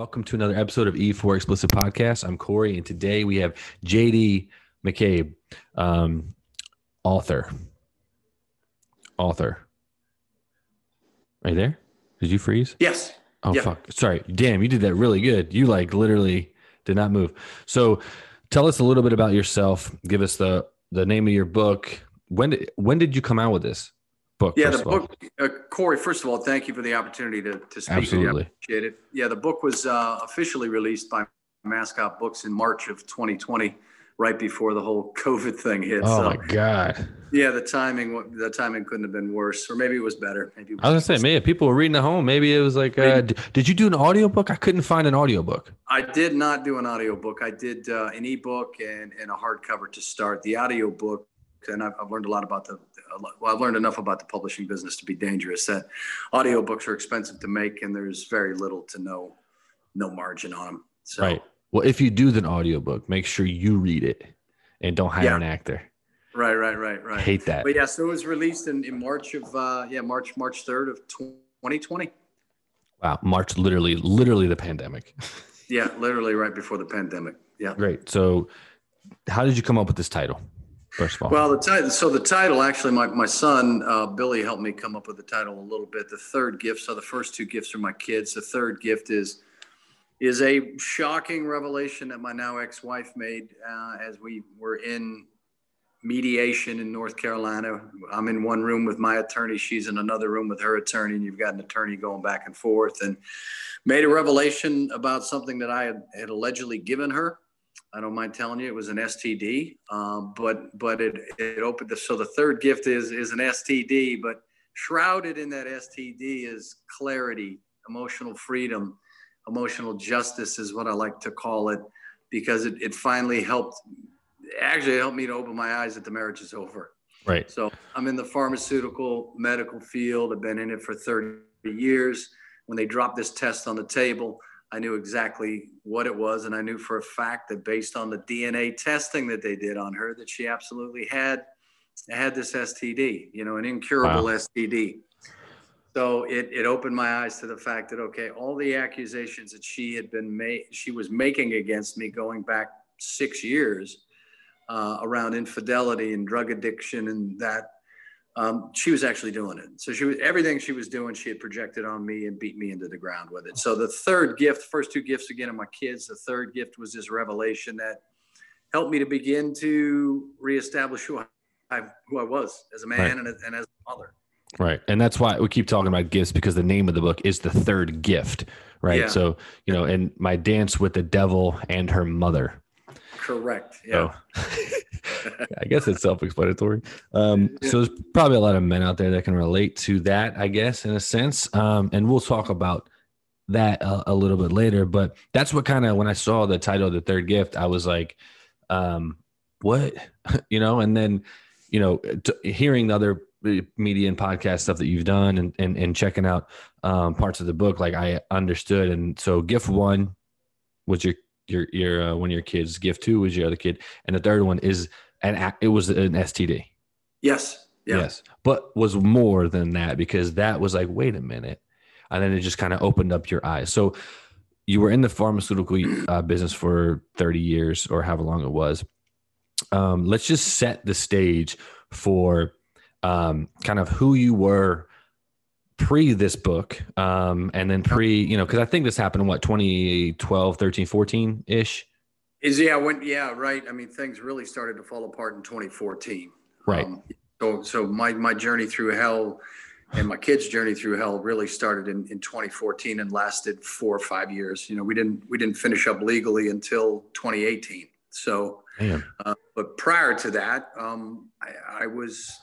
Welcome to another episode of E4 Explicit Podcast. I'm Corey, and today we have JD McCabe, um, author. Author. Are you there? Did you freeze? Yes. Oh, fuck. Sorry. Damn, you did that really good. You like literally did not move. So tell us a little bit about yourself. Give us the the name of your book. When did when did you come out with this book? Yeah, the book, uh, Corey. First of all, thank you for the opportunity to, to speak. Absolutely, appreciate it. Yeah, the book was uh, officially released by Mascot Books in March of 2020, right before the whole COVID thing hit. Oh so, my god. Yeah, the timing the timing couldn't have been worse, or maybe it was better. Maybe was I was gonna say, maybe people were reading at home. Maybe it was like, uh, did you do an audiobook? I couldn't find an audiobook. I did not do an audiobook. I did uh, an ebook and, and a hardcover to start. The audiobook and I've, I've, learned a lot about the well i've learned enough about the publishing business to be dangerous that audiobooks are expensive to make and there's very little to no no margin on them so. Right. Well if you do the audiobook make sure you read it and don't hire yeah. an actor. Right right right right. I hate that. But yeah so it was released in, in march of uh yeah march march 3rd of 2020 wow march literally literally the pandemic. Yeah literally right before the pandemic. Yeah. Great. So how did you come up with this title first of all? Well, the title. So the title, actually, my my son uh, Billy helped me come up with the title a little bit. The third gift. So the first two gifts are my kids. The third gift is is a shocking revelation that my now ex-wife made uh, as we were in mediation in North Carolina. I'm in one room with my attorney. She's in another room with her attorney, and you've got an attorney going back and forth. And made a revelation about something that I had, had allegedly given her I don't mind telling you, it was an STD. Um, but but it it opened the so the third gift is is an STD, but shrouded in that STD is clarity, emotional freedom, emotional justice is what I like to call it, because it, it finally helped actually helped me to open my eyes that the marriage is over. Right. So I'm in the pharmaceutical medical field. I've been in it for 30 years. When they dropped this test on the table, I knew exactly what it was. And I knew for a fact that based on the DNA testing that they did on her, that she absolutely had had this STD, you know, an incurable wow. STD. So it, it opened my eyes to the fact that, okay, all the accusations that she had been made, she was making against me going back six years uh, around infidelity and drug addiction and that um, she was actually doing it. So she was everything she was doing, she had projected on me and beat me into the ground with it. So the third gift, first two gifts again of my kids, the third gift was this revelation that helped me to begin to reestablish who I who I was as a man right. and, as, and as a mother. Right. And that's why we keep talking about gifts because the name of the book is the third gift. Right. Yeah. So, you know, and my dance with the devil and her mother. Correct. Yeah. So, I guess it's self-explanatory. Um, so there's probably a lot of men out there that can relate to that, I guess, in a sense. Um, and we'll talk about that a, a little bit later. But that's what kind of when I saw the title of the third gift, I was like, um, what, you know, and then, you know, t- hearing the other media and podcast stuff that you've done and, and, and checking out um, parts of the book, like I understood. And so gift one was your your your uh, one of your kids. Gift two was your other kid, and the third one is an it was an STD. Yes. Yeah. Yes, but was more than that because that was like, wait a minute, and then it just kind of opened up your eyes. So you were in the pharmaceutical uh, business for thirty years or however long it was. Um, let's just set the stage for um, kind of who you were pre this book um, and then pre you know because i think this happened in what 2012 13 14 ish is yeah when yeah right. I mean things really started to fall apart in 2014 right. Um, so so my my journey through hell and my kids journey through hell really started in, in 2014 and lasted four or five years. You know we didn't we didn't finish up legally until 2018 so uh, but prior to that um, I, I was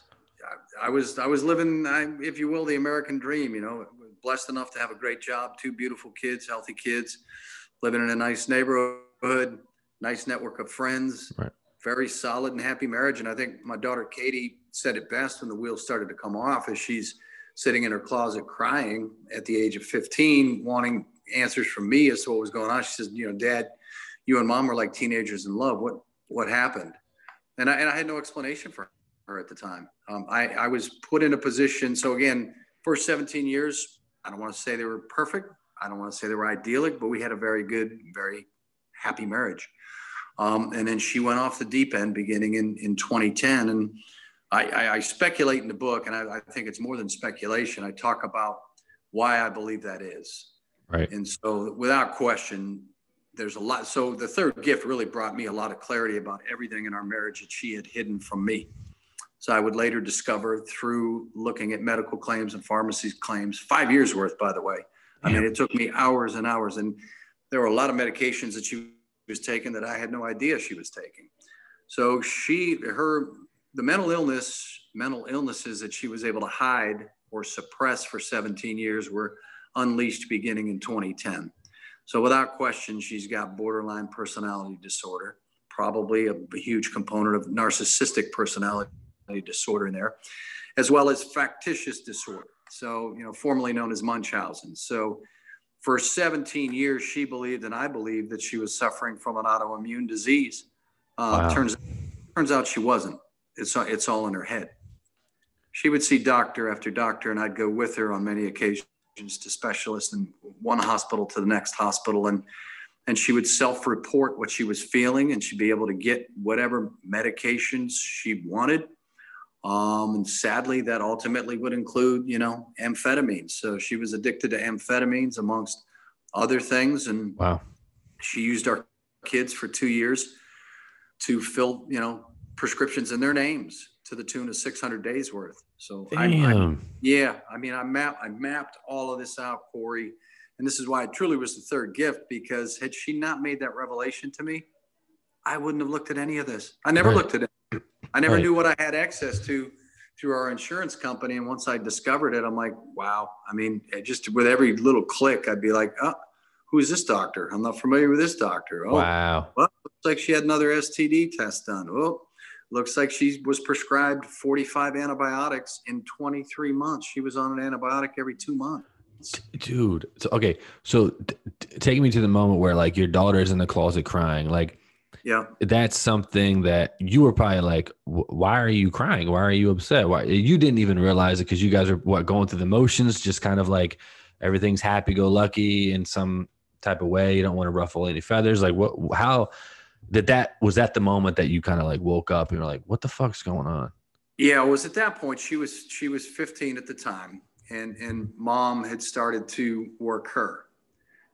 I was I was living, if you will, the American dream. You know, blessed enough to have a great job, two beautiful kids, healthy kids, living in a nice neighborhood, nice network of friends, right. very solid and happy marriage. And I think my daughter Katie said it best when the wheels started to come off, as she's sitting in her closet crying at the age of 15, wanting answers from me as to what was going on. She says, "You know, Dad, you and Mom were like teenagers in love. What what happened?" And I, and I had no explanation for her at the time. Um, I, I was put in a position. So again, first 17 years, I don't want to say they were perfect, I don't want to say they were idyllic, but we had a very good, very happy marriage. Um, and then she went off the deep end beginning in, in 2010. And I, I, I speculate in the book, and I, I, think it's more than speculation. I talk about why I believe that is. Right. And so, without question, there's a lot. So, the third gift really brought me a lot of clarity about everything in our marriage that she had hidden from me. So, I would later discover through looking at medical claims and pharmacy claims, five years worth, by the way. I mean, it took me hours and hours. And there were a lot of medications that she was taking that I had no idea she was taking. So she, her, the mental illness, mental illnesses that she was able to hide or suppress for 17 years were unleashed beginning in 2010. So without question, she's got borderline personality disorder, probably a, a huge component of narcissistic personality disorder in there, as well as factitious disorder. So, you know, formerly known as Munchausen. So for 17 years, she believed, and I believed, that she was suffering from an autoimmune disease. Uh, wow. Turns turns out she wasn't. It's it's all in her head. She would see doctor after doctor, and I'd go with her on many occasions to specialists and one hospital to the next hospital, and and she would self-report what she was feeling, and she'd be able to get whatever medications she wanted. Um, and sadly, that ultimately would include, you know, amphetamines. So she was addicted to amphetamines amongst other things. And wow, she used our kids for two years to fill, you know, prescriptions in their names to the tune of 600 days worth. So I, I, yeah, I mean, I mapped, I mapped all of this out, Corey. And this is why it truly was the third gift, because had she not made that revelation to me, I wouldn't have looked at any of this. I never right. looked at it. I never right. knew what I had access to through our insurance company. And once I discovered it, I'm like, wow. I mean, just with every little click, I'd be like, uh, oh, who's this doctor? I'm not familiar with this doctor. Oh, wow. Well, looks like she had another STD test done. Oh, looks like she was prescribed 45 antibiotics in 23 months. She was on an antibiotic every two months. Dude, so okay, so t- t- take me to the moment where like your daughter's in the closet crying, like yeah. That's something that you were probably like why are you crying? Why are you upset? Why you didn't even realize it because you guys are what going through the motions just kind of like everything's happy go lucky in some type of way. You don't want to ruffle any feathers. Like what how did that was that the moment that you kind of like woke up and you're like what the fuck's going on? Yeah it was at that point she was she was 15 at the time and and mom had started to work her.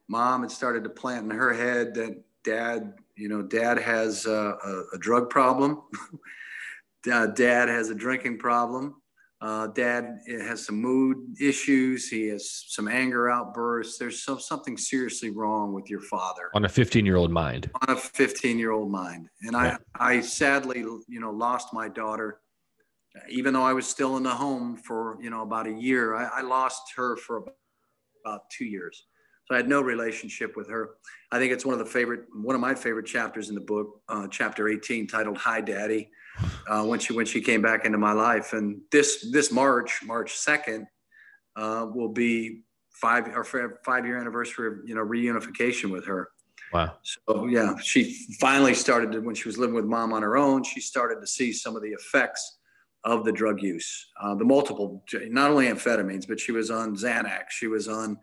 Mom had started to plant in her head that dad you know, dad has a, a, a drug problem. dad has a drinking problem. Uh, dad has some mood issues. He has some anger outbursts. There's some, something seriously wrong with your father. On a 15 year old mind. On a 15 year old mind. And yeah. I, I sadly, you know, lost my daughter. Even though I was still in the home for, you know, about a year, I, I lost her for about two years. So I had no relationship with her. I think it's one of the favorite, one of my favorite chapters in the book, uh, chapter 18, titled "Hi, Daddy." Uh, when she when she came back into my life, and this this March, March 2nd, uh, will be five or five year anniversary of you know reunification with her. Wow. So yeah, she finally started to, when she was living with mom on her own. She started to see some of the effects of the drug use, uh, the multiple, not only amphetamines, but she was on Xanax. She was on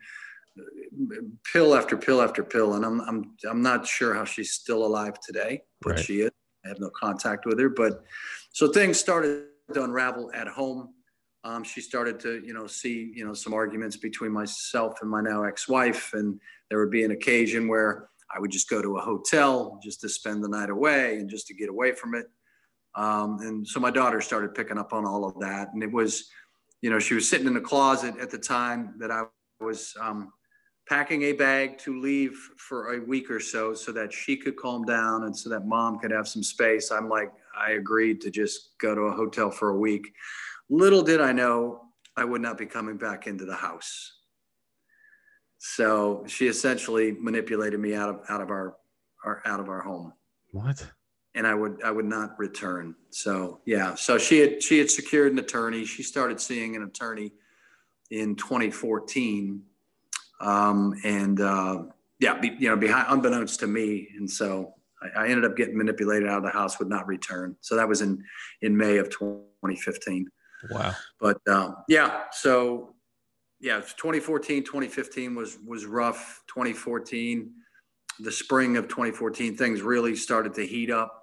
pill after pill after pill, and I'm I'm I'm not sure how she's still alive today, but right. she is. I have no contact with her, but so things started to unravel at home. Um, she started to, you know, see, you know, some arguments between myself and my now ex-wife, and there would be an occasion where I would just go to a hotel just to spend the night away and just to get away from it. Um, and so my daughter started picking up on all of that, and it was, you know, she was sitting in the closet at the time that I was um, packing a bag to leave for a week or so so that she could calm down and so that mom could have some space. I'm like, I agreed to just go to a hotel for a week. Little did I know I would not be coming back into the house. So she essentially manipulated me out of out of our, our out of our home. What? And I would I would not return. So yeah. So she had she had secured an attorney. She started seeing an attorney in 2014 um, and uh, yeah, be, you know, behind unbeknownst to me, and so I, I, ended up getting manipulated out of the house, would not return. So that was in in May of 2015. Wow. But um, yeah, so yeah, 2014, 2015 was was rough. 2014, the spring of 2014, things really started to heat up.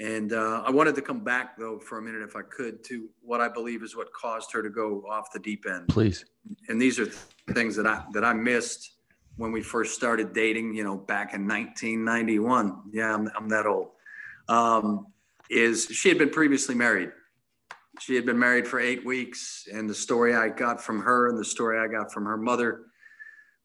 And uh, I wanted to come back though for a minute, if I could, to what I believe is what caused her to go off the deep end. Please. And these are things that I that I missed when we first started dating. You know, back in 1991. Yeah, I'm, I'm that old. Um, is she had been previously married. She had been married for eight weeks, and the story I got from her and the story I got from her mother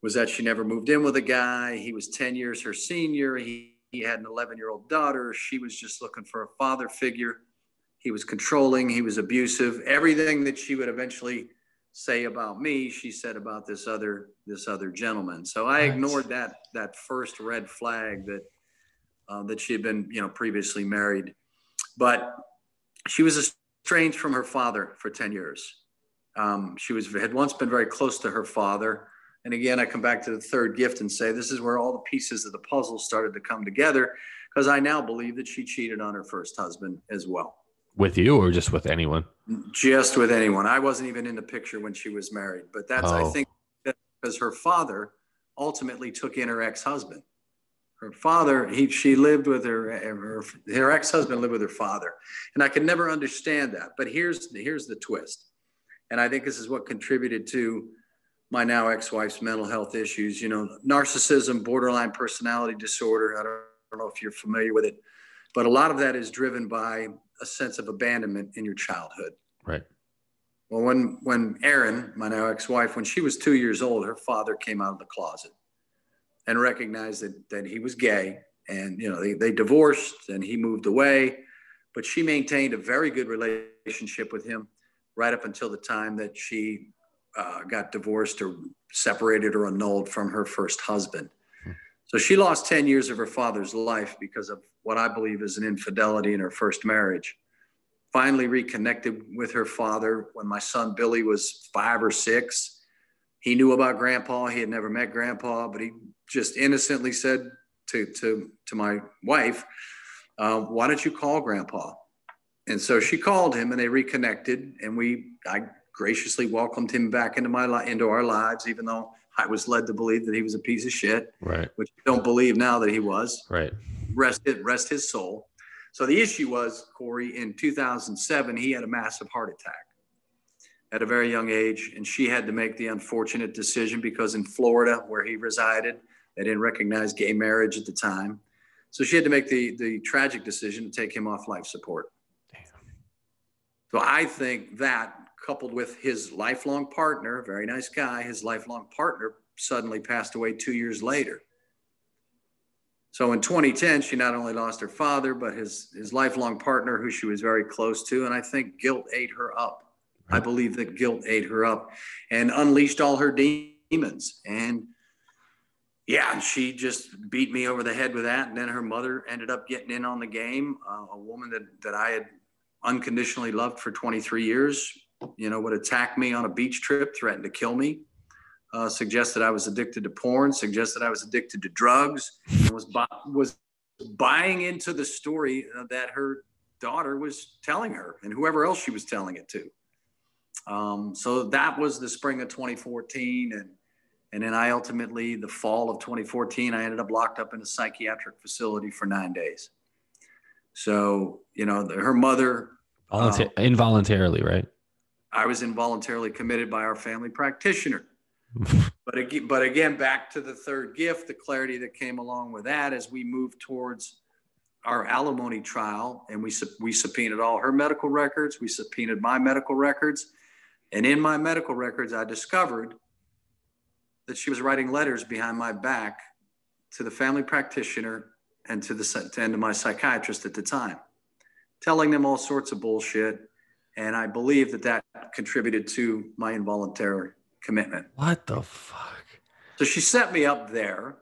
was that she never moved in with a guy. He was 10 years her senior. He he had an 11 year old daughter. She was just looking for a father figure. He was controlling, he was abusive. Everything that she would eventually say about me, she said about this other this other gentleman. So I ignored that that first red flag that uh, that she had been you know previously married, but she was estranged from her father for 10 years. Um, she was had once been very close to her father. And again, I come back to the third gift and say this is where all the pieces of the puzzle started to come together because I now believe that she cheated on her first husband as well. With you or just with anyone? Just with anyone. I wasn't even in the picture when she was married, but that's, oh. I think, because her father ultimately took in her ex husband. Her father, he, she lived with her, eh, eh, her, her ex husband lived with her father. And I could never understand that. But here's, here's the twist. And I think this is what contributed to my now ex-wife's mental health issues, you know, narcissism, borderline personality disorder. I don't, I don't know if you're familiar with it, but a lot of that is driven by a sense of abandonment in your childhood. Right. Well, when when Erin, my now ex-wife, when she was two years old, her father came out of the closet and recognized that that he was gay, and you know they, they divorced, and he moved away, but she maintained a very good relationship with him right up until the time that she uh, got divorced or separated or annulled from her first husband. So she lost 10 years of her father's life because of what I believe is an infidelity in her first marriage. Finally reconnected with her father when my son Billy was five or six. He knew about grandpa. He had never met grandpa, but he just innocently said to, to, to my wife, uh, Why don't you call grandpa? And so she called him and they reconnected. And we, I graciously welcomed him back into my li- into our lives, even though I was led to believe that he was a piece of shit. Right. Which I don't believe now that he was. Right. Rest rest his soul. So the issue was, Corey, in 2007, he had a massive heart attack at a very young age, and she had to make the unfortunate decision because in Florida, where he resided, they didn't recognize gay marriage at the time. So she had to make the the tragic decision to take him off life support. Damn. So I think that coupled with his lifelong partner, very nice guy, his lifelong partner suddenly passed away two years later. So in 2010, she not only lost her father, but his, his lifelong partner, who she was very close to. And I think guilt ate her up. I believe that guilt ate her up and unleashed all her demons. And yeah, she just beat me over the head with that. And then her mother ended up getting in on the game, uh, a woman that, that I had unconditionally loved for 23 years you know, would attack me on a beach trip, threatened to kill me, uh, suggested I was addicted to porn, suggested I was addicted to drugs, and was bu- was buying into the story uh, that her daughter was telling her and whoever else she was telling it to. Um, so that was the spring of 2014, and and then I ultimately, the fall of 2014, I ended up locked up in a psychiatric facility for nine days. So you know, the, her mother. Uh, involuntarily, right? I was involuntarily committed by our family practitioner. but again, but again, back to the third gift, the clarity that came along with that as we moved towards our alimony trial, and we we subpoenaed all her medical records, we subpoenaed my medical records, and in my medical records, I discovered that she was writing letters behind my back to the family practitioner and to the and to my psychiatrist at the time, telling them all sorts of bullshit and I believe that that contributed to my involuntary commitment. What the fuck? So she set me up there.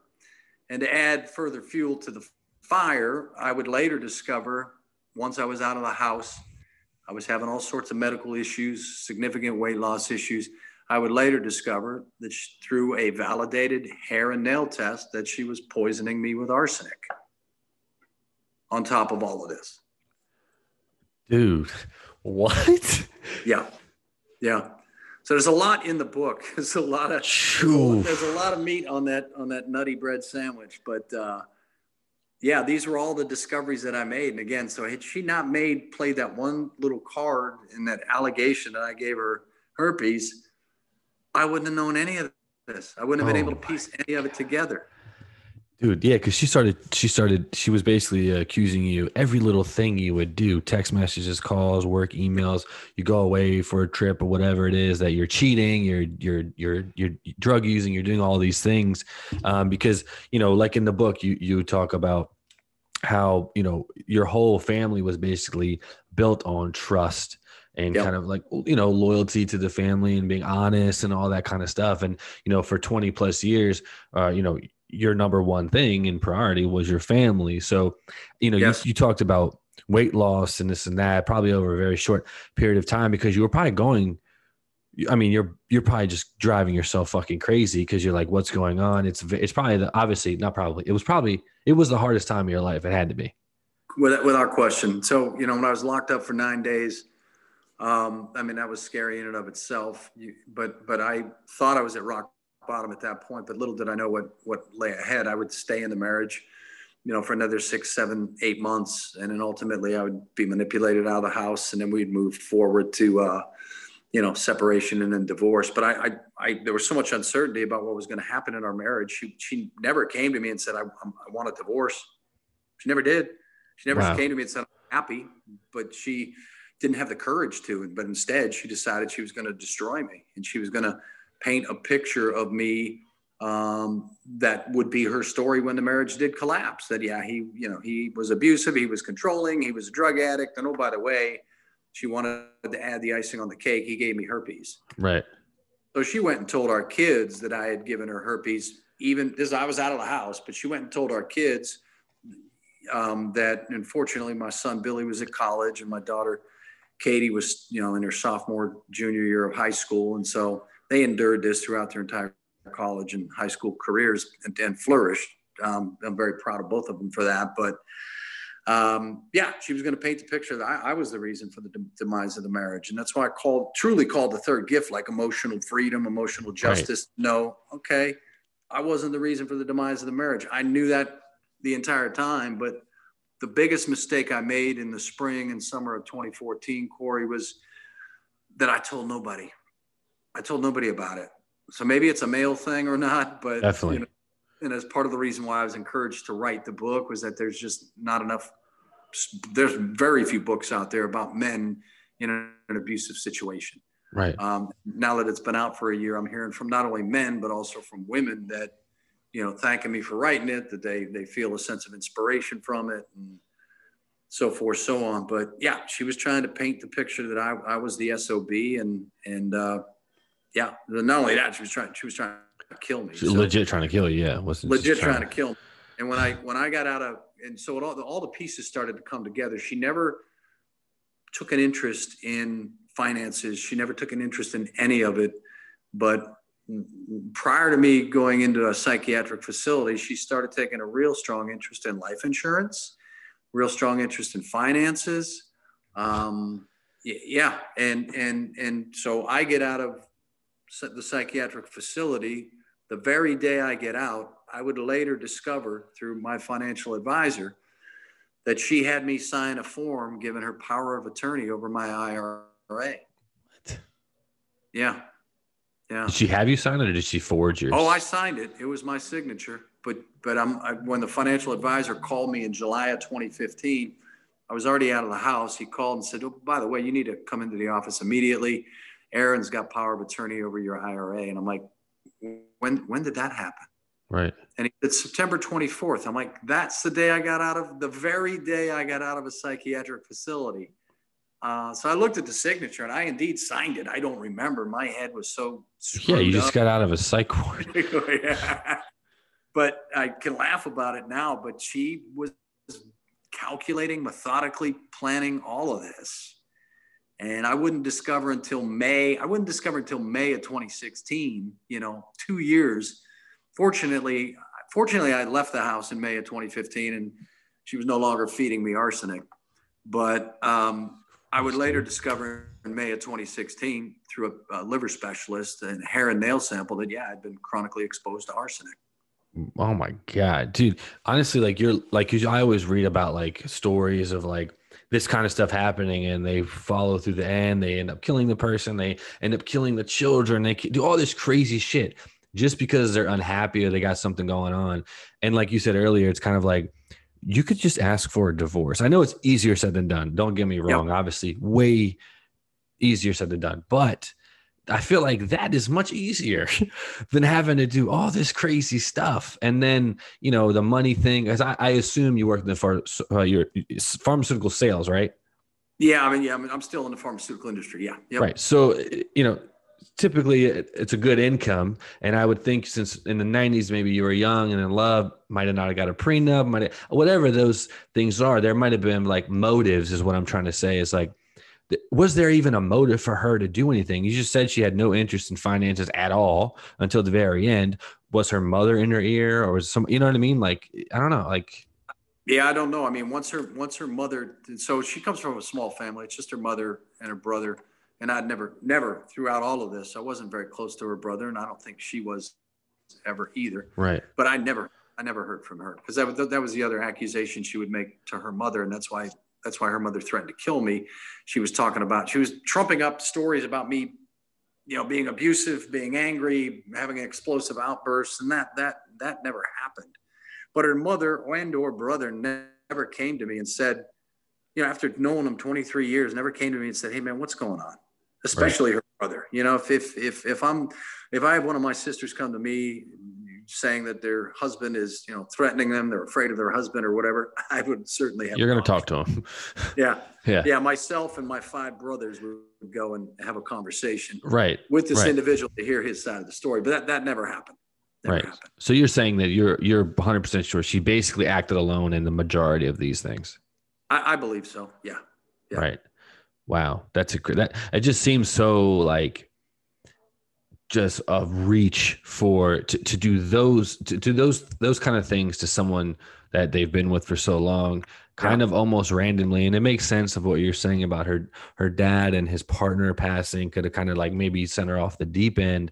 And to add further fuel to the fire, I would later discover once I was out of the house, I was having all sorts of medical issues, significant weight loss issues. I would later discover that she, through a validated hair and nail test that she was poisoning me with arsenic on top of all of this. Dude, what? Yeah. Yeah. So there's a lot in the book. There's a lot of there's a lot of meat on that on that nutty bread sandwich. But uh, yeah, these were all the discoveries that I made. And again, so had she not made played that one little card in that allegation that I gave her herpes, I wouldn't have known any of this. I wouldn't have been oh able to piece any of it together. Dude, yeah, because she started, she started, she was basically accusing you every little thing you would do text messages, calls, work, emails. You go away for a trip or whatever it is that you're cheating, you're, you're, you're, you're drug using, you're doing all these things. Um, because, you know, like in the book, you, you talk about how, you know, your whole family was basically built on trust and yep. kind of like you know loyalty to the family and being honest and all that kind of stuff and you know for 20 plus years uh, you know your number one thing in priority was your family. So, you know, yes. you, you talked about weight loss and this and that probably over a very short period of time because you were probably going I mean, you're you're probably just driving yourself fucking crazy because you're like, what's going on? It's it's probably the obviously not probably it was probably it was the hardest time of your life. It had to be. Without question. So you know, when I was locked up for nine days, um, I mean that was scary in and of itself. You, but but I thought I was at rock bottom at that point, but little did I know what what lay ahead. I would stay in the marriage, you know, for another six, seven, eight months, and then ultimately I would be manipulated out of the house, and then we'd move forward to, uh, you know, separation and then divorce. But I, I, I, there was so much uncertainty about what was going to happen in our marriage. She, she never came to me and said, I, I want a divorce. She never did. She never wow. came to me and said, I'm happy, but she didn't have the courage to. But instead, she decided she was going to destroy me, and she was going to paint a picture of me um, that would be her story when the marriage did collapse. That yeah, he you know he was abusive, he was controlling, he was a drug addict, and oh by the way, she wanted to add the icing on the cake. He gave me herpes. Right. So she went and told our kids that I had given her herpes. Even this, I was out of the house, but she went and told our kids um, that unfortunately my son Billy was at college and my daughter Katie was you know in her sophomore junior year of high school, and so they endured this throughout their entire college and high school careers and, and flourished. Um, I'm very proud of both of them for that. But um, yeah, she was going to paint the picture that I, I, was the reason for the de- demise of the marriage, and that's why I called truly called the third gift like emotional freedom, emotional justice. Right. No, okay, I wasn't the reason for the demise of the marriage. I knew that the entire time, but the biggest mistake I made in the spring and summer of 2014, Corey, was that I told nobody. I told nobody about it. So maybe it's a male thing or not, but definitely. You know, and as part of the reason why I was encouraged to write the book was that there's just not enough. There's very few books out there about men in an abusive situation. Right. Um, now that it's been out for a year, I'm hearing from not only men but also from women that, you know, thanking me for writing it, that they they feel a sense of inspiration from it, and so forth, so on. But yeah, she was trying to paint the picture that I, I was the sob, and and uh, yeah. Not only that, she was trying. She was trying to kill me. So legit trying to kill you. Yeah. Wasn't legit trying, trying to kill me. And when I when I got out of and so all the, all the pieces started to come together. She never took an interest in finances. She never took an interest in any of it. But prior to me going into a psychiatric facility, she started taking a real strong interest in life insurance, real strong interest in finances. Um, yeah, and and and so I get out of the psychiatric facility, the very day I get out, I would later discover through my financial advisor that she had me sign a form giving her power of attorney over my IRA. What? Yeah. Yeah. Did she have you sign it or did she forge yours? Oh, I signed it. It was my signature. But but I'm I, when the financial advisor called me in July of 2015, I was already out of the house. He called and said, "Oh, by the way, you need to come into the office immediately. Erin's got power of attorney over your IRA. And I'm like, when when did that happen? Right. And it's September 24th. I'm like, that's the day I got out of the very day I got out of a psychiatric facility. Uh, so I looked at the signature and I indeed signed it. I don't remember. My head was so yeah. You just got out of a psych ward. yeah. But I can laugh about it now. But she was calculating, methodically planning all of this and I wouldn't discover until May. I wouldn't discover until May of 2016. You know, two years. Fortunately, fortunately, I left the house in May of 2015, and she was no longer feeding me arsenic. But um, I would later discover in May of 2016 through a, a liver specialist and hair and nail sample that yeah, I'd been chronically exposed to arsenic. Oh my god, dude! Honestly, like you're like I always read about like stories of like this kind of stuff happening, and they follow through the end. They end up killing the person. They end up killing the children. They do all this crazy shit just because they're unhappy or they got something going on. And like you said earlier, it's kind of like you could just ask for a divorce. I know it's easier said than done. Don't get me wrong. Yep. Obviously, way easier said than done. But I feel like that is much easier than having to do all this crazy stuff. And then, you know, the money thing, as I, I assume you work in the far, uh, your pharmaceutical sales, right? Yeah. I mean, yeah, I mean, I'm still in the pharmaceutical industry. Yeah. Yep. Right. So, you know, typically it's a good income. And I would think since in the 90s, maybe you were young and in love, might have not have got a prenup, might have, whatever those things are, there might have been like motives, is what I'm trying to say. Is like, was there even a motive for her to do anything? You just said she had no interest in finances at all until the very end. Was her mother in her ear or was some, you know what I mean? Like, I don't know. Like, yeah, I don't know. I mean, once her, once her mother, so she comes from a small family. It's just her mother and her brother and I'd never, never throughout all of this, I wasn't very close to her brother, and I don't think she was ever either. Right. But I never, I never heard from her because that, was that was the other accusation she would make to her mother, and that's why that's why her mother threatened to kill me. She was talking about, she was trumping up stories about me, you know, being abusive, being angry, having explosive outbursts, and that that that never happened. But her mother and or brother never came to me and said, you know, after knowing them 23 years, never came to me and said, "Hey, man, what's going on?" especially right. her brother. You know, if if if if I'm if I have one of my sisters come to me saying that their husband is you know threatening them, they're afraid of their husband or whatever, I would certainly have. You're going to talk to him. yeah, yeah, yeah. Myself and my five brothers would go and have a conversation, right, with this right. individual to hear his side of the story. But that that never happened. Never right. Happened. So you're saying that you're you're 100 percent sure she basically acted alone in the majority of these things. I, I believe so. Yeah. yeah. Right. Wow, that's a that it just seems so like just a reach for to, to do those to, to those those kind of things to someone that they've been with for so long kind yeah. of almost randomly and it makes sense of what you're saying about her her dad and his partner passing could have kind of like maybe sent her off the deep end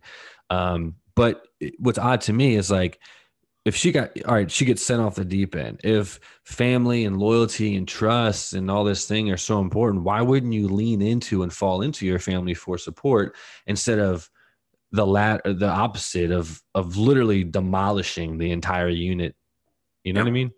um but what's odd to me is like if she got all right, she gets sent off the deep end. If family and loyalty and trust and all this thing are so important, why wouldn't you lean into and fall into your family for support instead of the lat the opposite of of literally demolishing the entire unit? You know yep. what I mean?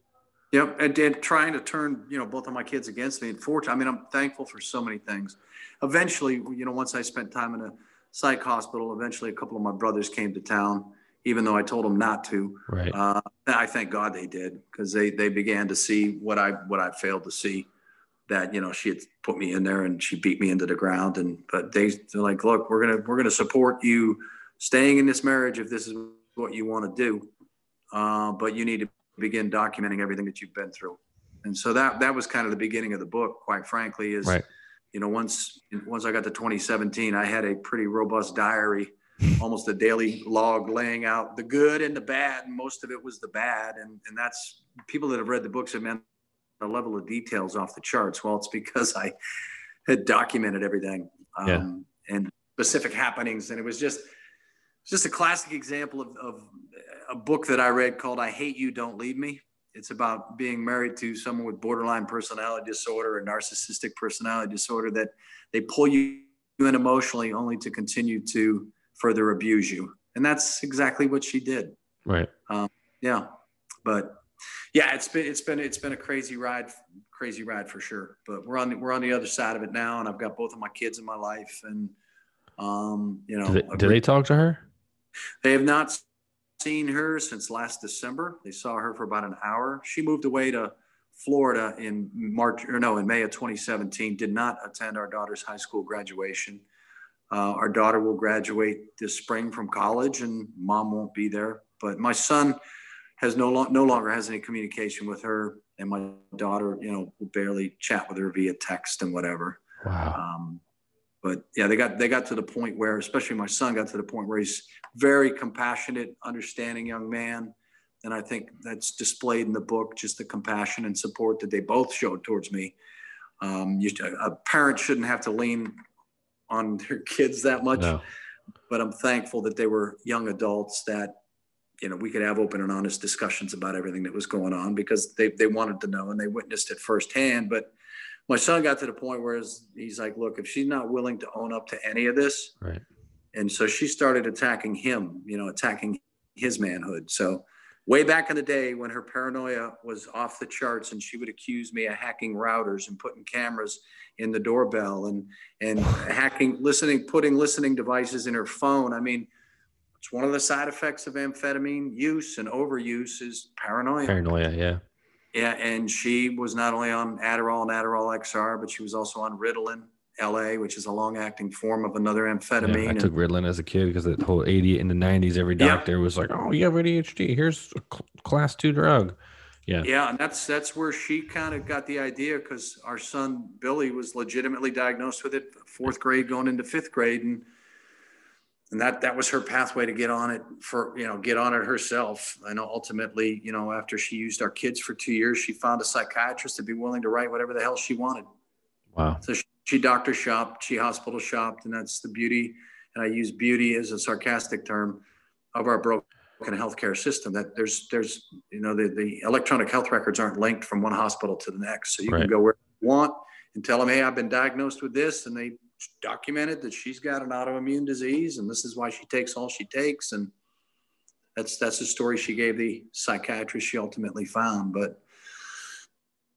Yep, and, and trying to turn you know both of my kids against me. And fortunately, I mean, I'm thankful for so many things. Eventually, you know, once I spent time in a psych hospital, eventually a couple of my brothers came to town even though I told them not to. Right. Uh, I thank God they did because they they began to see what I what I failed to see. That you know she had put me in there and she beat me into the ground and but they they're like look we're gonna we're gonna support you staying in this marriage if this is what you want to do, uh, but you need to begin documenting everything that you've been through. And so that that was kind of the beginning of the book. Quite frankly, is right. you know once once I got to 2017, I had a pretty robust diary almost a daily log laying out the good and the bad. And most of it was the bad. And, and that's people that have read the books have meant a level of details off the charts. Well, it's because I had documented everything um, yeah. and specific happenings. And it was just, just a classic example of, of a book that I read called I Hate You, Don't Leave Me. It's about being married to someone with borderline personality disorder or narcissistic personality disorder that they pull you in emotionally only to continue to further abuse you. And that's exactly what she did. Right. Um, yeah. But yeah, it's been, it's been, it's been a crazy ride, crazy ride for sure. But we're on the, we're on the other side of it now. And I've got both of my kids in my life. And, um, you know, do they, do they talk to her? They have not seen her since last December. They saw her for about an hour. She moved away to Florida in March or no, in May of 2017, did not attend our daughter's high school graduation. Uh, our daughter will graduate this spring from college, and mom won't be there. But my son has no lo- no longer has any communication with her, and my daughter, you know, will barely chat with her via text and whatever. Wow. Um, but yeah, they got they got to the point where, especially my son, got to the point where he's very compassionate, understanding young man, and I think that's displayed in the book, just the compassion and support that they both showed towards me. Um, you, a parent shouldn't have to lean on their kids that much. No. But I'm thankful that they were young adults that, you know, we could have open and honest discussions about everything that was going on because they, they wanted to know and they witnessed it firsthand. But my son got to the point where he's like, look, if she's not willing to own up to any of this, right. And so she started attacking him, you know, attacking his manhood. So way back in the day when her paranoia was off the charts and she would accuse me of hacking routers and putting cameras in the doorbell and and hacking listening putting listening devices in her phone i mean it's one of the side effects of amphetamine use and overuse is paranoia paranoia yeah yeah and she was not only on adderall and adderall xr but she was also on ritalin LA, which is a long acting form of another amphetamine. Yeah, I took Ritalin as a kid because the whole 80 in the 90s, every doctor yeah. was like, oh, you have ADHD. Here's a class two drug. Yeah. Yeah. And that's, that's where she kind of got the idea because our son Billy was legitimately diagnosed with it fourth grade going into fifth grade. And, and that, that was her pathway to get on it for, you know, get on it herself. I know ultimately, you know, after she used our kids for two years, she found a psychiatrist to be willing to write whatever the hell she wanted. Wow. So she, she doctor shopped, she hospital shopped, and that's the beauty. And I use beauty as a sarcastic term of our broken healthcare system. That there's there's you know the, the electronic health records aren't linked from one hospital to the next, so you right. can go where you want and tell them, hey, I've been diagnosed with this, and they documented that she's got an autoimmune disease, and this is why she takes all she takes, and that's that's the story she gave the psychiatrist she ultimately found. But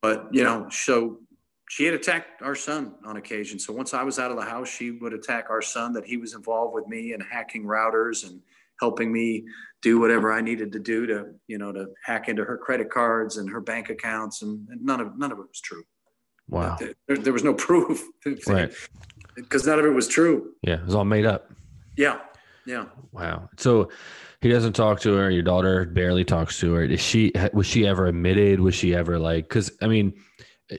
but you know, so she had attacked our son on occasion. So once I was out of the house, she would attack our son that he was involved with me and hacking routers and helping me do whatever I needed to do to, you know, to hack into her credit cards and her bank accounts. And, and none of, none of it was true. Wow. There, there was no proof. right. Because none of it was true. Yeah. It was all made up. Yeah. Yeah. Wow. So he doesn't talk to her. Your daughter barely talks to her. Is she, was she ever admitted? Was she ever like, cause I mean,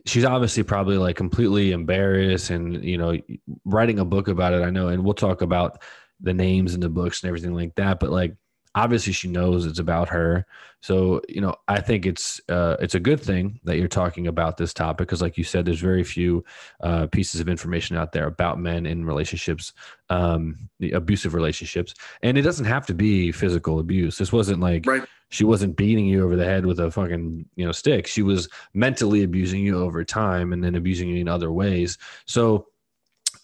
she's obviously probably like completely embarrassed and you know writing a book about it i know and we'll talk about the names in the books and everything like that but like obviously she knows it's about her. So you know i think it's uh, it's a good thing that you're talking about this topic because like you said there's very few uh, pieces of information out there about men in relationships um, abusive relationships. And it doesn't have to be physical abuse. This wasn't like right. she wasn't beating you over the head with a fucking you know stick. She was mentally abusing you over time and then abusing you in other ways. So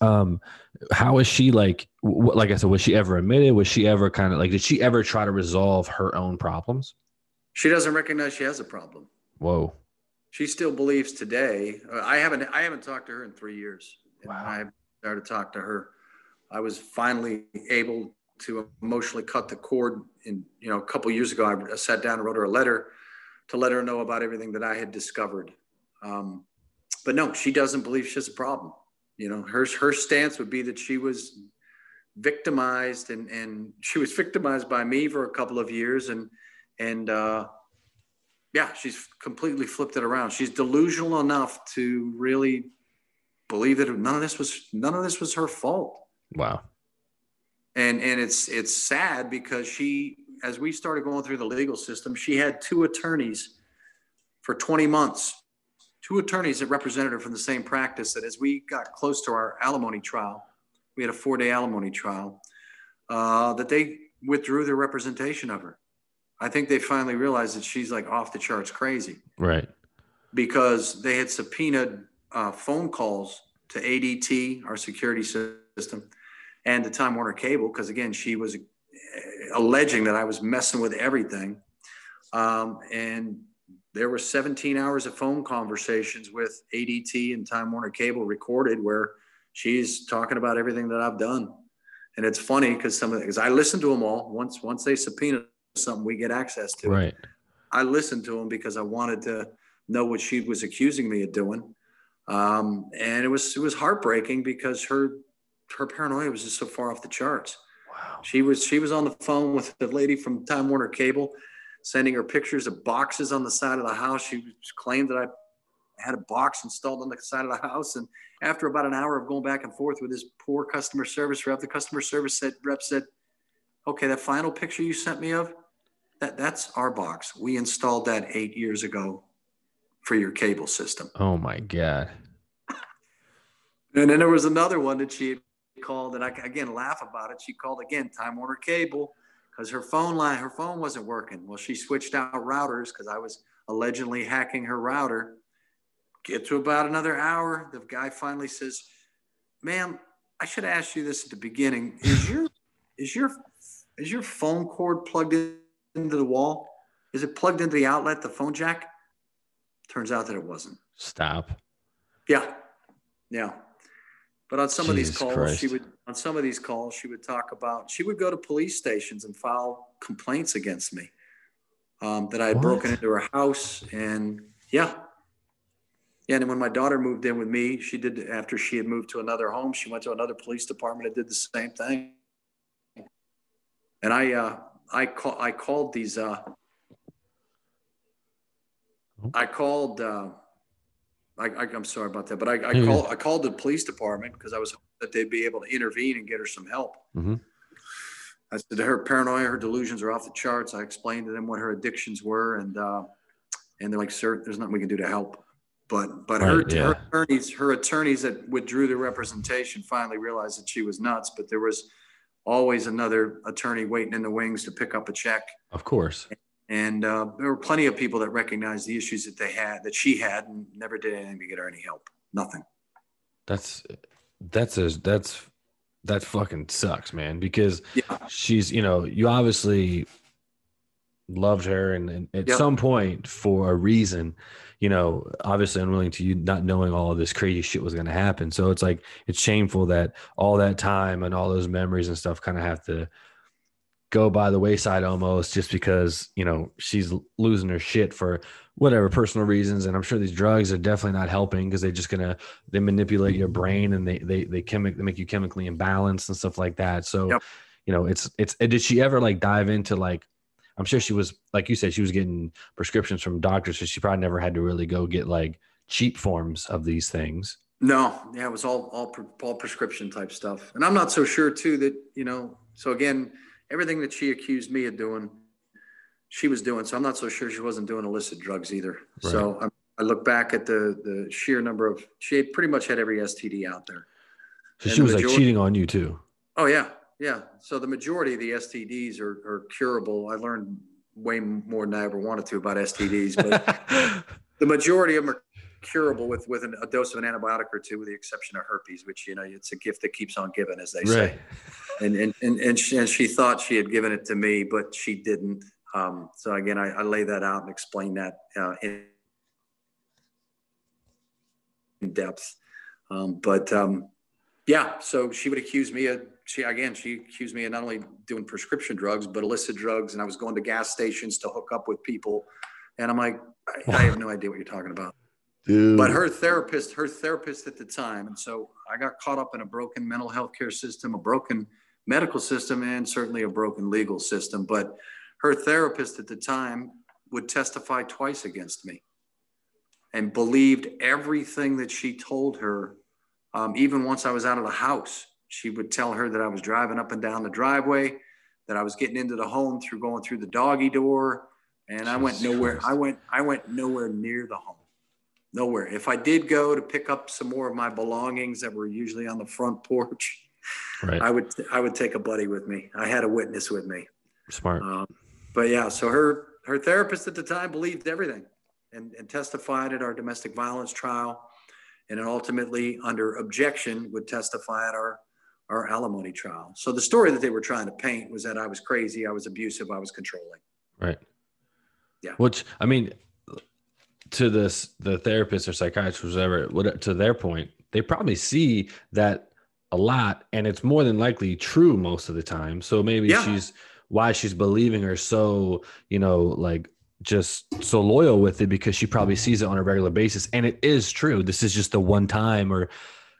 um how is she like like i said was she ever admitted? Was she ever kind of like did she ever try to resolve her own problems? She doesn't recognize she has a problem. Whoa. She still believes today uh, i haven't i haven't talked to her in three years. Wow. i started to talk to her. I was finally able to emotionally cut the cord in you know a couple years ago. I sat down and wrote her a letter to let her know about everything that i had discovered. Um, but no she doesn't believe she has a problem you know, her her stance would be that she was victimized and and she was victimized by me for a couple of years and and uh, yeah, she's completely flipped it around. She's delusional enough to really believe that none of this was none of this was her fault. Wow. And and it's it's sad because she as we started going through the legal system, she had two attorneys for 20 months two attorneys that represented her from the same practice that as we got close to our alimony trial, we had a four day alimony trial, uh, that they withdrew their representation of her. I think they finally realized that she's like off the charts crazy. Right. Because they had subpoenaed uh, phone calls to ADT, our security system, and to Time Warner Cable, because again, she was uh, alleging that I was messing with everything. Um, and there were 17 hours of phone conversations with ADT and Time Warner Cable recorded where she's talking about everything that I've done. And it's funny because some of because I listened to them all. Once once they subpoena something, we get access to. Right. I listened to them because I wanted to know what she was accusing me of doing. Um, and it was it was heartbreaking because her her paranoia was just so far off the charts. Wow. She was she was on the phone with the lady from Time Warner Cable sending her pictures of boxes on the side of the house. She claimed that I had a box installed on the side of the house. And after about an hour of going back and forth with this poor customer service rep, the customer service said, rep said, okay, that final picture you sent me of, that, that's our box. We installed that eight years ago for your cable system. Oh my God. And then there was another one that she called, and I again laugh about it. She called again, Time Warner Cable, because her phone line, her phone wasn't working. Well, she switched out routers because I was allegedly hacking her router. Get to about another hour, the guy finally says, "Ma'am, I should ask you this at the beginning. Is your is your is your phone cord plugged into the wall? Is it plugged into the outlet, the phone jack?" Turns out that it wasn't. Stop. Yeah, yeah. But on some Jesus of these calls, Christ. she would on some of these calls she would talk about she would go to police stations and file complaints against me um, that I had what? broken into her house and yeah. Yeah, and when my daughter moved in with me, she did after she had moved to another home. She went to another police department and did the same thing. And I, uh, I call, I called these. Uh, oh. I called. Uh, I, I, am sorry about that, but I, I, mm-hmm. call, I called the police department because I was hoping that they'd be able to intervene and get her some help. Mm-hmm. I said her paranoia, her delusions are off the charts. I explained to them what her addictions were, and uh, and they're like, "Sir, there's nothing we can do to help." But but right, her, yeah. her attorneys, her attorneys that withdrew the representation finally realized that she was nuts. But there was always another attorney waiting in the wings to pick up a check. Of course. And uh, there were plenty of people that recognized the issues that they had, that she had, and never did anything to get her any help. Nothing. That's that's a that's that fucking sucks, man. Because yeah. she's you know you obviously loved her, and, and at yep. some point for a reason, you know, obviously unwilling to you not knowing all of this crazy shit was going to happen. So it's like it's shameful that all that time and all those memories and stuff kind of have to go by the wayside almost just because you know she's losing her shit for whatever personal reasons and i'm sure these drugs are definitely not helping because they're just gonna they manipulate your brain and they they they chemic they make you chemically imbalanced and stuff like that. So yep. you know it's it's did she ever like dive into like i'm sure she was like you said she was getting prescriptions from doctors so she probably never had to really go get like cheap forms of these things. No. Yeah it was all all all prescription type stuff. And i'm not so sure too that you know so again everything that she accused me of doing, she was doing. So I'm not so sure she wasn't doing illicit drugs either. Right. So I, I look back at the the sheer number of she pretty much had every STD out there. So and she was majority, like cheating on you too. Oh yeah, yeah. So the majority of the STDs are, are curable. I learned way more than I ever wanted to about STDs, but the majority of them are curable with with an, a dose of an antibiotic or two, with the exception of herpes, which you know it's a gift that keeps on giving, as they say. And and and and she, and she, thought she had given it to me, but she didn't. Um, so again, I, I, lay that out and explain that uh, in, in depth. Um, but um, yeah, so she would accuse me of she again she accused me of not only doing prescription drugs but illicit drugs, and I was going to gas stations to hook up with people, and I'm like, I, I have no idea what you're talking about. Dude. But her therapist, her therapist at the time, and so I got caught up in a broken mental health care system, a broken medical system, and certainly a broken legal system. But her therapist at the time would testify twice against me and believed everything that she told her. Um, even once I was out of the house, she would tell her that I was driving up and down the driveway, that I was getting into the home through going through the doggy door, and I went nowhere. I went I went nowhere near the home nowhere. If I did go to pick up some more of my belongings that were usually on the front porch, right. I would I would take a buddy with me. I had a witness with me. Smart. Um, but yeah, so her her therapist at the time believed everything and, and testified at our domestic violence trial, and then ultimately under objection would testify at our our alimony trial. So the story that they were trying to paint was that I was crazy, I was abusive, I was controlling. Right. Yeah. Which I mean, to this the therapist or psychiatrist or whatever to their point they probably see that a lot and it's more than likely true most of the time. So maybe yeah. she's why she's believing her so you know like just so loyal with it because she probably sees it on a regular basis and it is true. This is just the one time or a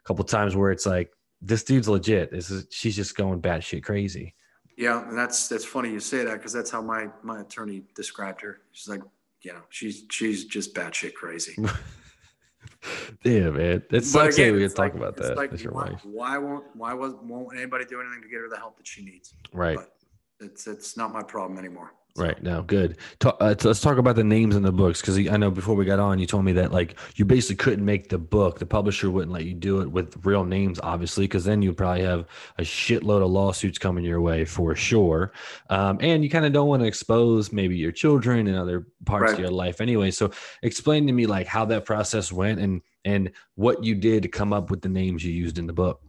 couple times where it's like this dude's legit. This is she's just going batshit crazy. Yeah and that's that's funny you say that because that's how my my attorney described her. She's like you know, she's she's just batshit crazy. Damn, man. It sucks again, we can talk about that. Like, why, why, won't why was won't anybody do anything to get her the help that she needs? Right. But it's it's not my problem anymore. Right now, good. Talk, uh, let's talk about the names in the books because I know before we got on, you told me that like you basically couldn't make the book. The publisher wouldn't let you do it with real names, obviously, because then you'd probably have a shitload of lawsuits coming your way for sure. Um, and you kind of don't want to expose maybe your children and other parts right. of your life anyway. So, explain to me like how that process went and and what you did to come up with the names you used in the book.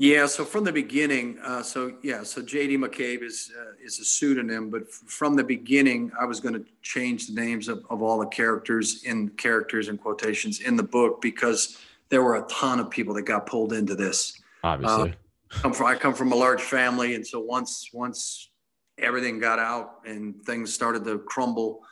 Yeah, so from the beginning, uh, so yeah, so J.D. McCabe is uh, is a pseudonym, but f- from the beginning, I was going to change the names of, of all the characters in characters and quotations in the book because there were a ton of people that got pulled into this. Obviously, uh, come from, I come from a large family, and so once once everything got out and things started to crumble,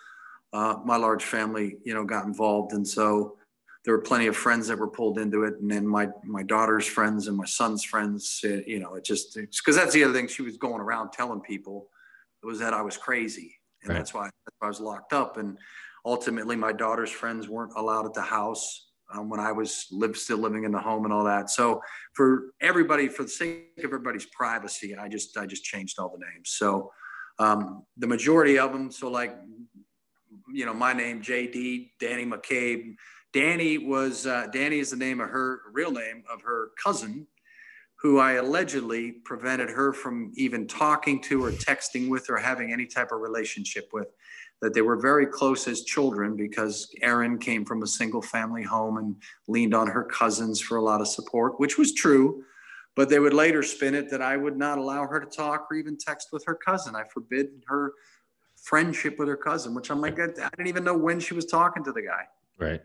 uh, my large family, you know, got involved, and so there were plenty of friends that were pulled into it, and then my my daughter's friends and my son's friends. It, you know, it just because that's the other thing she was going around telling people was that I was crazy, and right. that's why I was locked up. And ultimately, my daughter's friends weren't allowed at the house. Um, when I was live, still living in the home and all that. So for everybody, for the sake of everybody's privacy, I just I just changed all the names. So um, the majority of them. So like, you know, my name JD Danny McCabe Danny was uh, Danny is the name of her real name of her cousin, who I allegedly prevented her from even talking to or texting with or having any type of relationship with. That they were very close as children because Erin came from a single family home and leaned on her cousins for a lot of support, which was true. But they would later spin it that I would not allow her to talk or even text with her cousin. I forbid her friendship with her cousin, which I'm like, I didn't even know when she was talking to the guy. Right.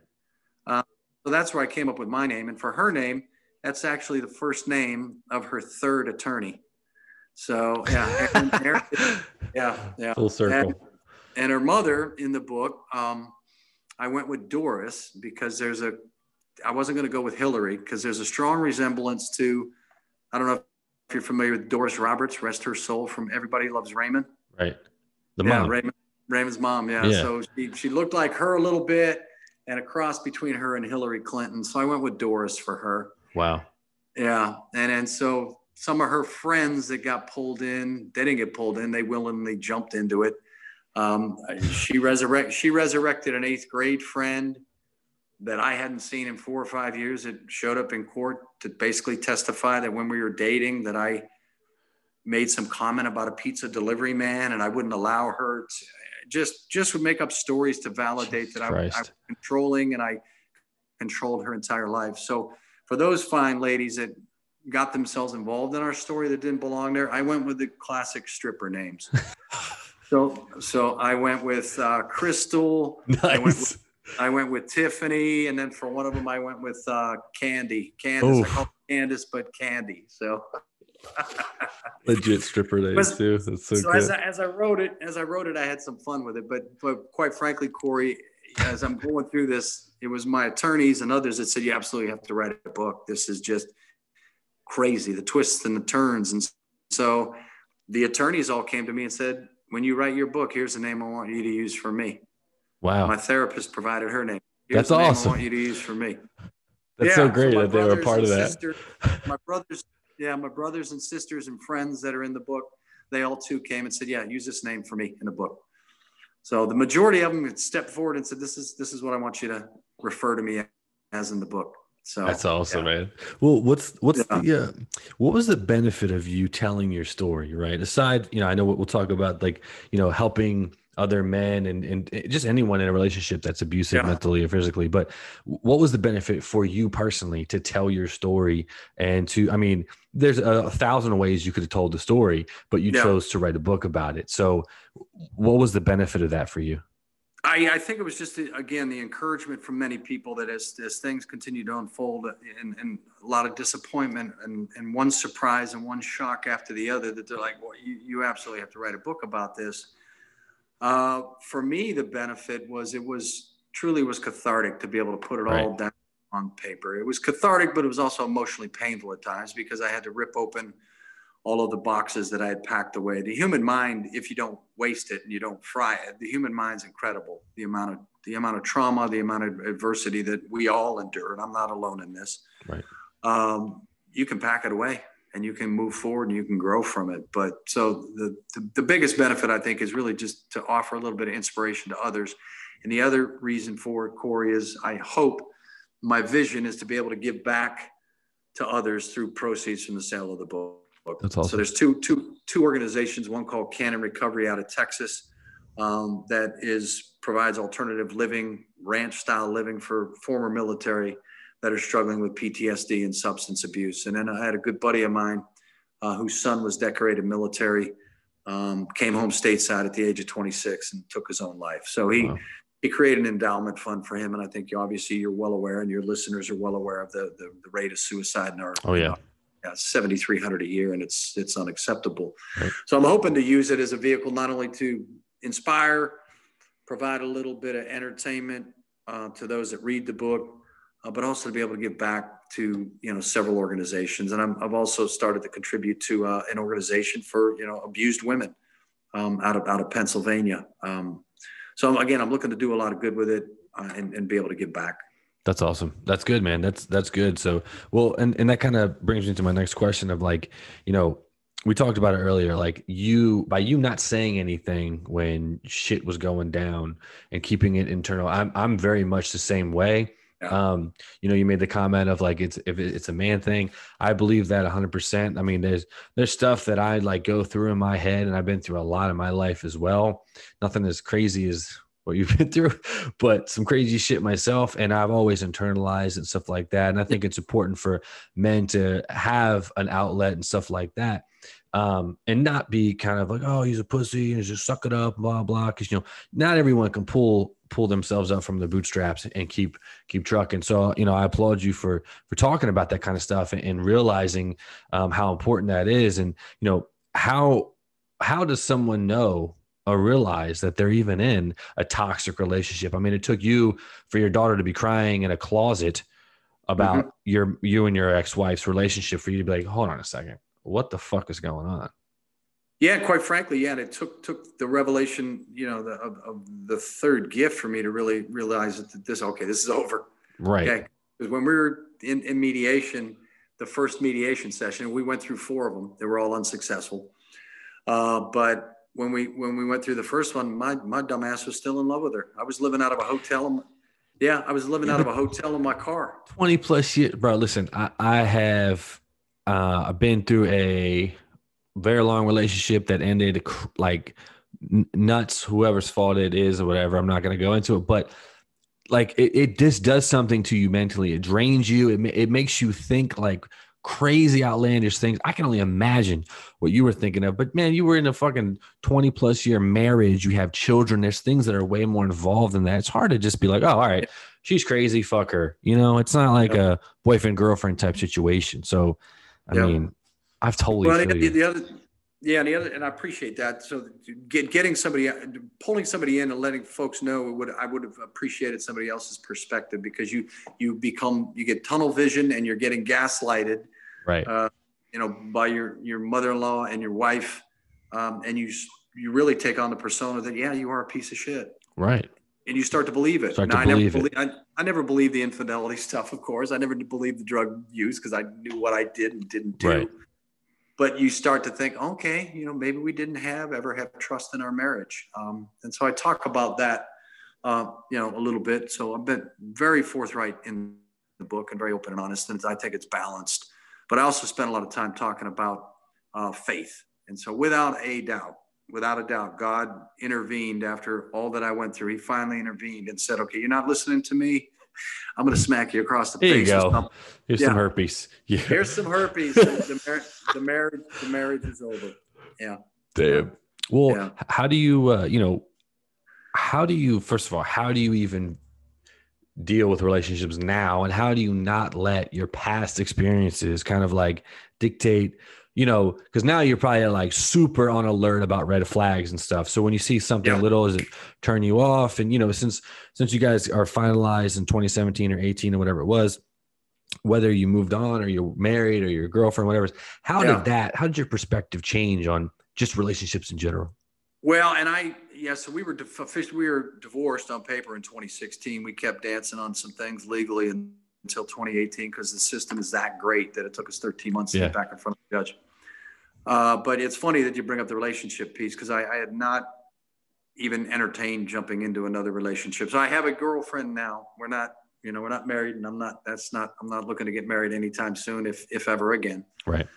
So that's where I came up with my name. And for her name, that's actually the first name of her third attorney. So yeah, yeah, yeah. Full circle. And, and, her mother in the book, um, I went with Doris because there's a, I wasn't going to go with Hillary because there's a strong resemblance to, I don't know if you're familiar with Doris Roberts, rest her soul from Everybody Loves Raymond. Right. The yeah, mom. Raymond, Raymond's mom. Yeah. yeah. So she, she looked like her a little bit and a cross between her and Hillary Clinton. So I went with Doris for her. Wow. Yeah. And and so some of her friends that got pulled in, they didn't get pulled in, they willingly jumped into it. Um, she resurrect she resurrected an eighth grade friend that I hadn't seen in four or five years. It showed up in court to basically testify that when we were dating that I made some comment about a pizza delivery man and I wouldn't allow her to just just would make up stories to validate that I, I, was controlling and I controlled her entire life. So for those fine ladies that got themselves involved in our story that didn't belong there, I went with the classic stripper names. so so I went with uh, Crystal. Nice. I went with, I went with Tiffany, and then for one of them, I went with uh, Candy. Candace, I Candace, but Candy. So legit stripper names too. That's so, so as I, as I wrote it, as I wrote it, I had some fun with it. But but quite frankly, Corey, as I'm going through this, it was my attorneys and others that said you absolutely have to write a book. This is just crazy, the twists and the turns, and so the attorneys all came to me and said, "When you write your book, here's the name I want you to use for me." Wow. My therapist provided her name. Here's That's awesome. I want you to use for me. That's yeah, so great so that they were part of that. My brothers yeah, my brothers and sisters and friends that are in the book, they all too came and said, yeah, use this name for me in the book. So the majority of them stepped forward and said, this is, this is what I want you to refer to me as in the book. So that's awesome, yeah. man. Well, what's what's yeah. the uh, what was the benefit of you telling your story, right? Aside, you know, I know what we'll talk about, like you know, helping other men and, and eh, just anyone in a relationship that's abusive yeah. mentally or physically but what was the benefit for you personally to tell your story and to i mean there's a, a thousand ways you could have told the story but you yeah. chose to write a book about it so what was the benefit of that for you I, I think it was just again the encouragement from many people that as, as things continue to unfold uh, and, and a lot of disappointment and, and one surprise and one shock after the other that they're like well you, you absolutely have to write a book about this uh, for me, the benefit was it was truly was cathartic to be able to put it right. all down on paper. It was cathartic, but it was also emotionally painful at times because I had to rip open all of the boxes that I had packed away. The human mind, if you don't waste it and you don't fry it, the human mind's incredible. The amount of the amount of trauma, the amount of adversity that we all endure, and I'm not alone in this. Right. Um, you can pack it away and you can move forward and you can grow from it. But so the, the, the biggest benefit I think is really just to offer a little bit of inspiration to others. And the other reason for it, Corey, is I hope my vision is to be able to give back to others through proceeds from the sale of the book. That's awesome. So there's two two two organizations. One called Cannon Recovery out of Texas, um, that is provides alternative living, ranch style living for former military that are struggling with PTSD and substance abuse. And then I had a good buddy of mine uh, whose son was decorated military, um, came home stateside at the age of 26 and took his own life. So he wow. he created an endowment fund for him, and I think you, obviously you're well aware, and your listeners are well aware of the the, the rate of suicide in our oh yeah. yeah, 7,300 a year, and it's it's unacceptable. Right. So I'm hoping to use it as a vehicle not only to inspire, provide a little bit of entertainment uh, to those that read the book, uh, but also to be able to give back to you know several organizations. And i have also started to contribute to uh, an organization for you know abused women um, out of out of Pennsylvania. Um, so again, I'm looking to do a lot of good with it uh, and, and be able to give back. That's awesome. That's good, man. That's that's good. So well, and and that kind of brings me to my next question of like, you know, we talked about it earlier like you by you not saying anything when shit was going down and keeping it internal i'm i'm very much the same way. Um you know you made the comment of like it's if it's a man thing i believe that 100% i mean there's there's stuff that i like go through in my head and i've been through a lot in my life as well nothing as crazy as what you've been through, but some crazy shit myself. And I've always internalized and stuff like that. And I think it's important for men to have an outlet and stuff like that. Um, and not be kind of like, oh, he's a pussy and just suck it up, blah, blah. Cause you know, not everyone can pull pull themselves up from the bootstraps and keep keep trucking. So, you know, I applaud you for for talking about that kind of stuff and, and realizing um, how important that is. And, you know, how how does someone know or realize that they're even in a toxic relationship. I mean, it took you for your daughter to be crying in a closet about mm-hmm. your you and your ex-wife's relationship for you to be like, hold on a second, what the fuck is going on? Yeah, quite frankly, yeah, and it took took the revelation, you know, the, of, of, the third gift for me to really realize that this okay, this is over. Right. Okay, because when we were in, in mediation, the first mediation session, we went through four of them. They were all unsuccessful. Uh, but when we when we went through the first one, my my dumbass was still in love with her. I was living out of a hotel. In, yeah, I was living out of a hotel in my car. Twenty plus years, bro. Listen, I I have uh, I've been through a very long relationship that ended like nuts. Whoever's fault it is or whatever. I'm not going to go into it, but like it, it just does something to you mentally. It drains you. It it makes you think like crazy outlandish things. I can only imagine what you were thinking of. But man, you were in a fucking 20 plus year marriage. You have children. There's things that are way more involved than that. It's hard to just be like, oh, all right, she's crazy, fuck her. You know, it's not like a boyfriend girlfriend type situation. So, I yep. mean, I've totally. Well, the, the, other, yeah, and the other, and I appreciate that. So, get, getting somebody, pulling somebody in, and letting folks know, would I would have appreciated somebody else's perspective because you you become you get tunnel vision and you're getting gaslighted right? Uh, you know, by your your mother-in-law and your wife, um, and you you really take on the persona that yeah, you are a piece of shit, right? And you start to believe it. Start to I believe never it. Believe, I, I never believed the infidelity stuff, of course. I never believed the drug use because I knew what I did and didn't do. Right. But you start to think, okay, you know, maybe we didn't have ever have trust in our marriage, um, and so I talk about that, uh, you know, a little bit. So I've been very forthright in the book and very open and honest, and I think it's balanced. But I also spent a lot of time talking about uh, faith. And so, without a doubt, without a doubt, God intervened after all that I went through. He finally intervened and said, Okay, you're not listening to me. I'm going to smack you across the Here face. You go. Here's yeah. some herpes. Yeah. Here's some herpes. the, mar- the, marriage, the marriage is over. Yeah. Damn. Well, yeah. how do you, uh, you know, how do you, first of all, how do you even deal with relationships now and how do you not let your past experiences kind of like dictate you know because now you're probably like super on alert about red flags and stuff so when you see something yeah. little does it turn you off and you know since since you guys are finalized in 2017 or 18 or whatever it was whether you moved on or you're married or your girlfriend whatever how yeah. did that how did your perspective change on just relationships in general well and i yeah, so we were officially we were divorced on paper in 2016. We kept dancing on some things legally until 2018 because the system is that great that it took us 13 months to get back in front of judge. Uh, but it's funny that you bring up the relationship piece because I, I, had not even entertained jumping into another relationship. So I have a girlfriend now. We're not, you know, we're not married, and I'm not. That's not. I'm not looking to get married anytime soon, if if ever again. Right.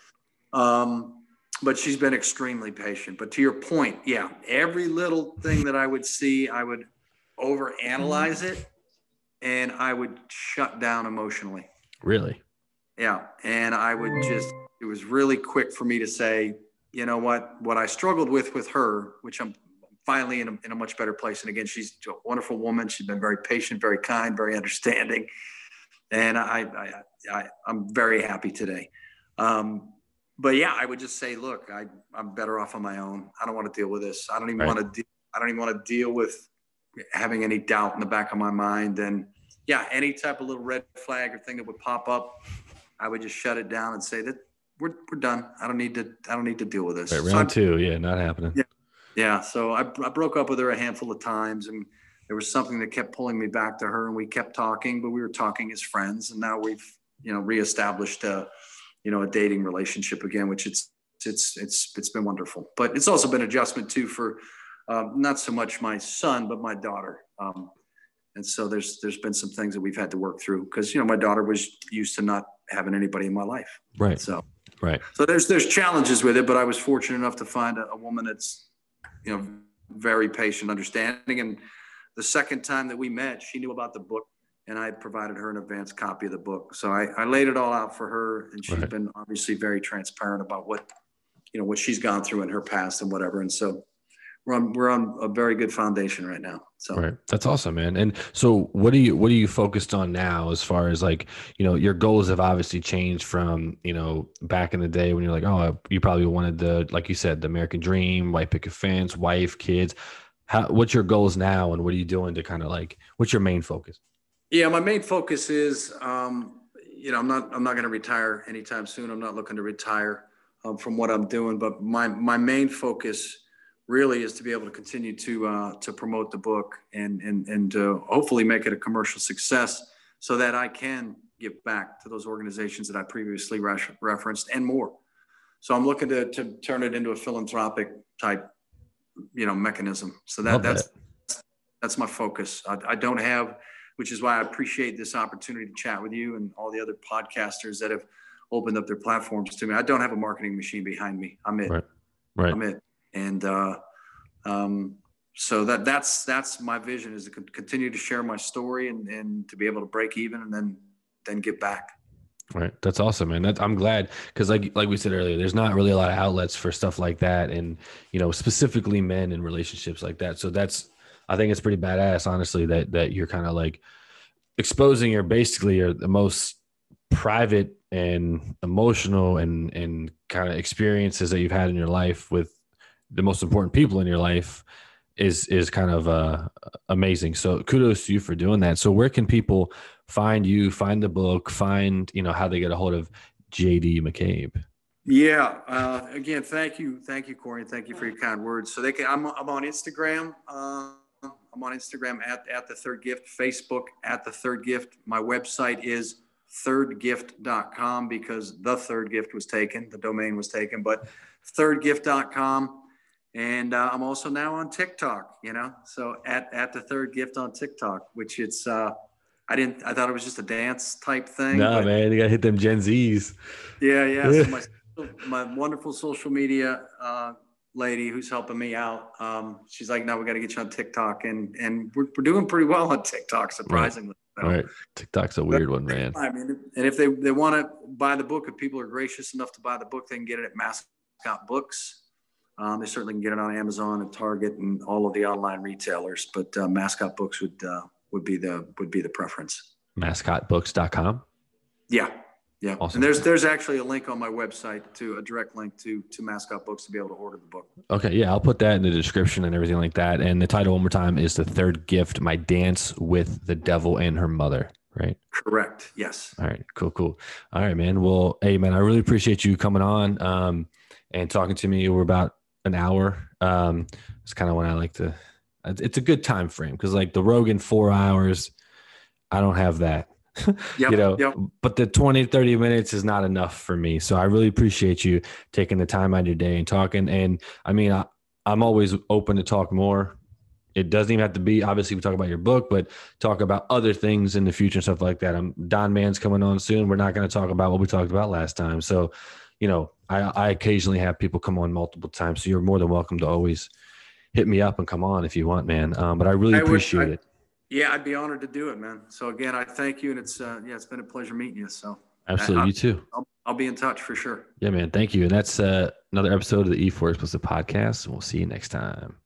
Um, but she's been extremely patient. But to your point, yeah, every little thing that I would see, I would overanalyze it, and I would shut down emotionally. Really? Yeah, and I would just it was really quick for me to say, you know what, what I struggled with with her, which I'm finally in a, in a much better place. And again, she's a wonderful woman. She's been very patient, very kind, very understanding. And I, I, I am very happy today. Um, but yeah, I would just say, look, I, I'm better off on my own. I don't want to deal with this. I don't even right. want to, de- I don't even want to deal with having any doubt in the back of my mind. And yeah, any type of little red flag or thing that would pop up, I would just shut it down and say that we're, we're done. I don't need to, I don't need to deal with this. Right, round so two. Yeah. Not happening. Yeah. Yeah. So I, I broke up with her a handful of times and there was something that kept pulling me back to her and we kept talking, but we were talking as friends and now we've, you know, reestablished a, you know, a dating relationship again, which it's, it's, it's, it's been wonderful, but it's also been adjustment too for, um, not so much my son, but my daughter. Um, and so there's there's been some things that we've had to work through because you know my daughter was used to not having anybody in my life. Right. So right. So there's there's challenges with it, but I was fortunate enough to find a, a woman that's you know very patient, understanding. And the second time that we met, she knew about the book, and I provided her an advanced copy of the book. So I, I laid it all out for her, and she's right. been obviously very transparent about what you know what she's gone through in her past and whatever. And so we're on we're on a very good foundation right now. So right, that's awesome, man. And so, what are you what are you focused on now, as far as like you know your goals have obviously changed from you know back in the day when you're like oh you probably wanted the like you said the American dream, white picket fence, wife, kids. How what's your goals now, and what are you doing to kind of like what's your main focus? Yeah, my main focus is um, you know I'm not I'm not going to retire anytime soon. I'm not looking to retire um, from what I'm doing, but my my main focus really is to be able to continue to uh, to promote the book and and and uh, hopefully make it a commercial success so that I can give back to those organizations that I previously re- referenced and more. So I'm looking to to turn it into a philanthropic type, you know, mechanism. So that that's that's my focus. I, I don't have, which is why I appreciate this opportunity to chat with you and all the other podcasters that have opened up their platforms to me. I don't have a marketing machine behind me. I'm it. Right. Right. I'm it and uh, um, so that that's that's my vision is to continue to share my story and, and to be able to break even and then then get back. Right. That's awesome man. I'm glad because like like we said earlier there's not really a lot of outlets for stuff like that and you know specifically men in relationships like that. So that's i think it's pretty badass honestly that that you're kind of like exposing your basically your the most private and emotional and and kind of experiences that you've had in your life with the most important people in your life is is kind of uh, amazing. So kudos to you for doing that. So where can people find you, find the book, find you know how they get a hold of JD McCabe? Yeah. Uh, again, thank you, thank you, Corey, and thank you for your kind words. So they can. I'm, I'm on Instagram. Uh, I'm on Instagram at at the Third Gift, Facebook at the Third Gift. My website is thirdgift.com because the third gift was taken, the domain was taken, but thirdgift.com and uh, I'm also now on TikTok. You know, so at at the third gift on TikTok, which it's uh, I didn't I thought it was just a dance type thing. No, man, you gotta hit them Gen Zs. Yeah, yeah. So my my wonderful social media uh, lady who's helping me out, um, she's like, "No, we got to get you on TikTok," and and we're, we're doing pretty well on TikTok, surprisingly. Right. So, right. TikTok's a weird one, man. I mean, and if they they want to buy the book, if people are gracious enough to buy the book, they can get it at Mascot Books. Um, they certainly can get it on Amazon and Target and all of the online retailers, but uh, Mascot Books would uh, would be the would be the preference. Mascotbooks.com. Yeah, yeah. Awesome. And there's there's actually a link on my website to a direct link to to Mascot Books to be able to order the book. Okay, yeah, I'll put that in the description and everything like that. And the title one more time is the third gift: My dance with the devil and her mother. Right. Correct. Yes. All right. Cool. Cool. All right, man. Well, hey, man, I really appreciate you coming on um, and talking to me. We're about an hour. Um, it's kind of when I like to. It's a good time frame because like the Rogan four hours, I don't have that. Yep, you know, yep. but the 20, 30 minutes is not enough for me. So I really appreciate you taking the time out of your day and talking. And I mean, I, I'm always open to talk more. It doesn't even have to be obviously we talk about your book, but talk about other things in the future and stuff like that. I'm Don Man's coming on soon. We're not going to talk about what we talked about last time. So, you know, I, I occasionally have people come on multiple times. So you're more than welcome to always hit me up and come on if you want, man. Um, but I really I would- appreciate I- it. Yeah, I'd be honored to do it, man. So again, I thank you, and it's uh, yeah, it's been a pleasure meeting you. So Absolutely. I- you too. I'll, I'll be in touch for sure. Yeah, man. Thank you. And that's uh, another episode of the E4 Explicit podcast. And we'll see you next time.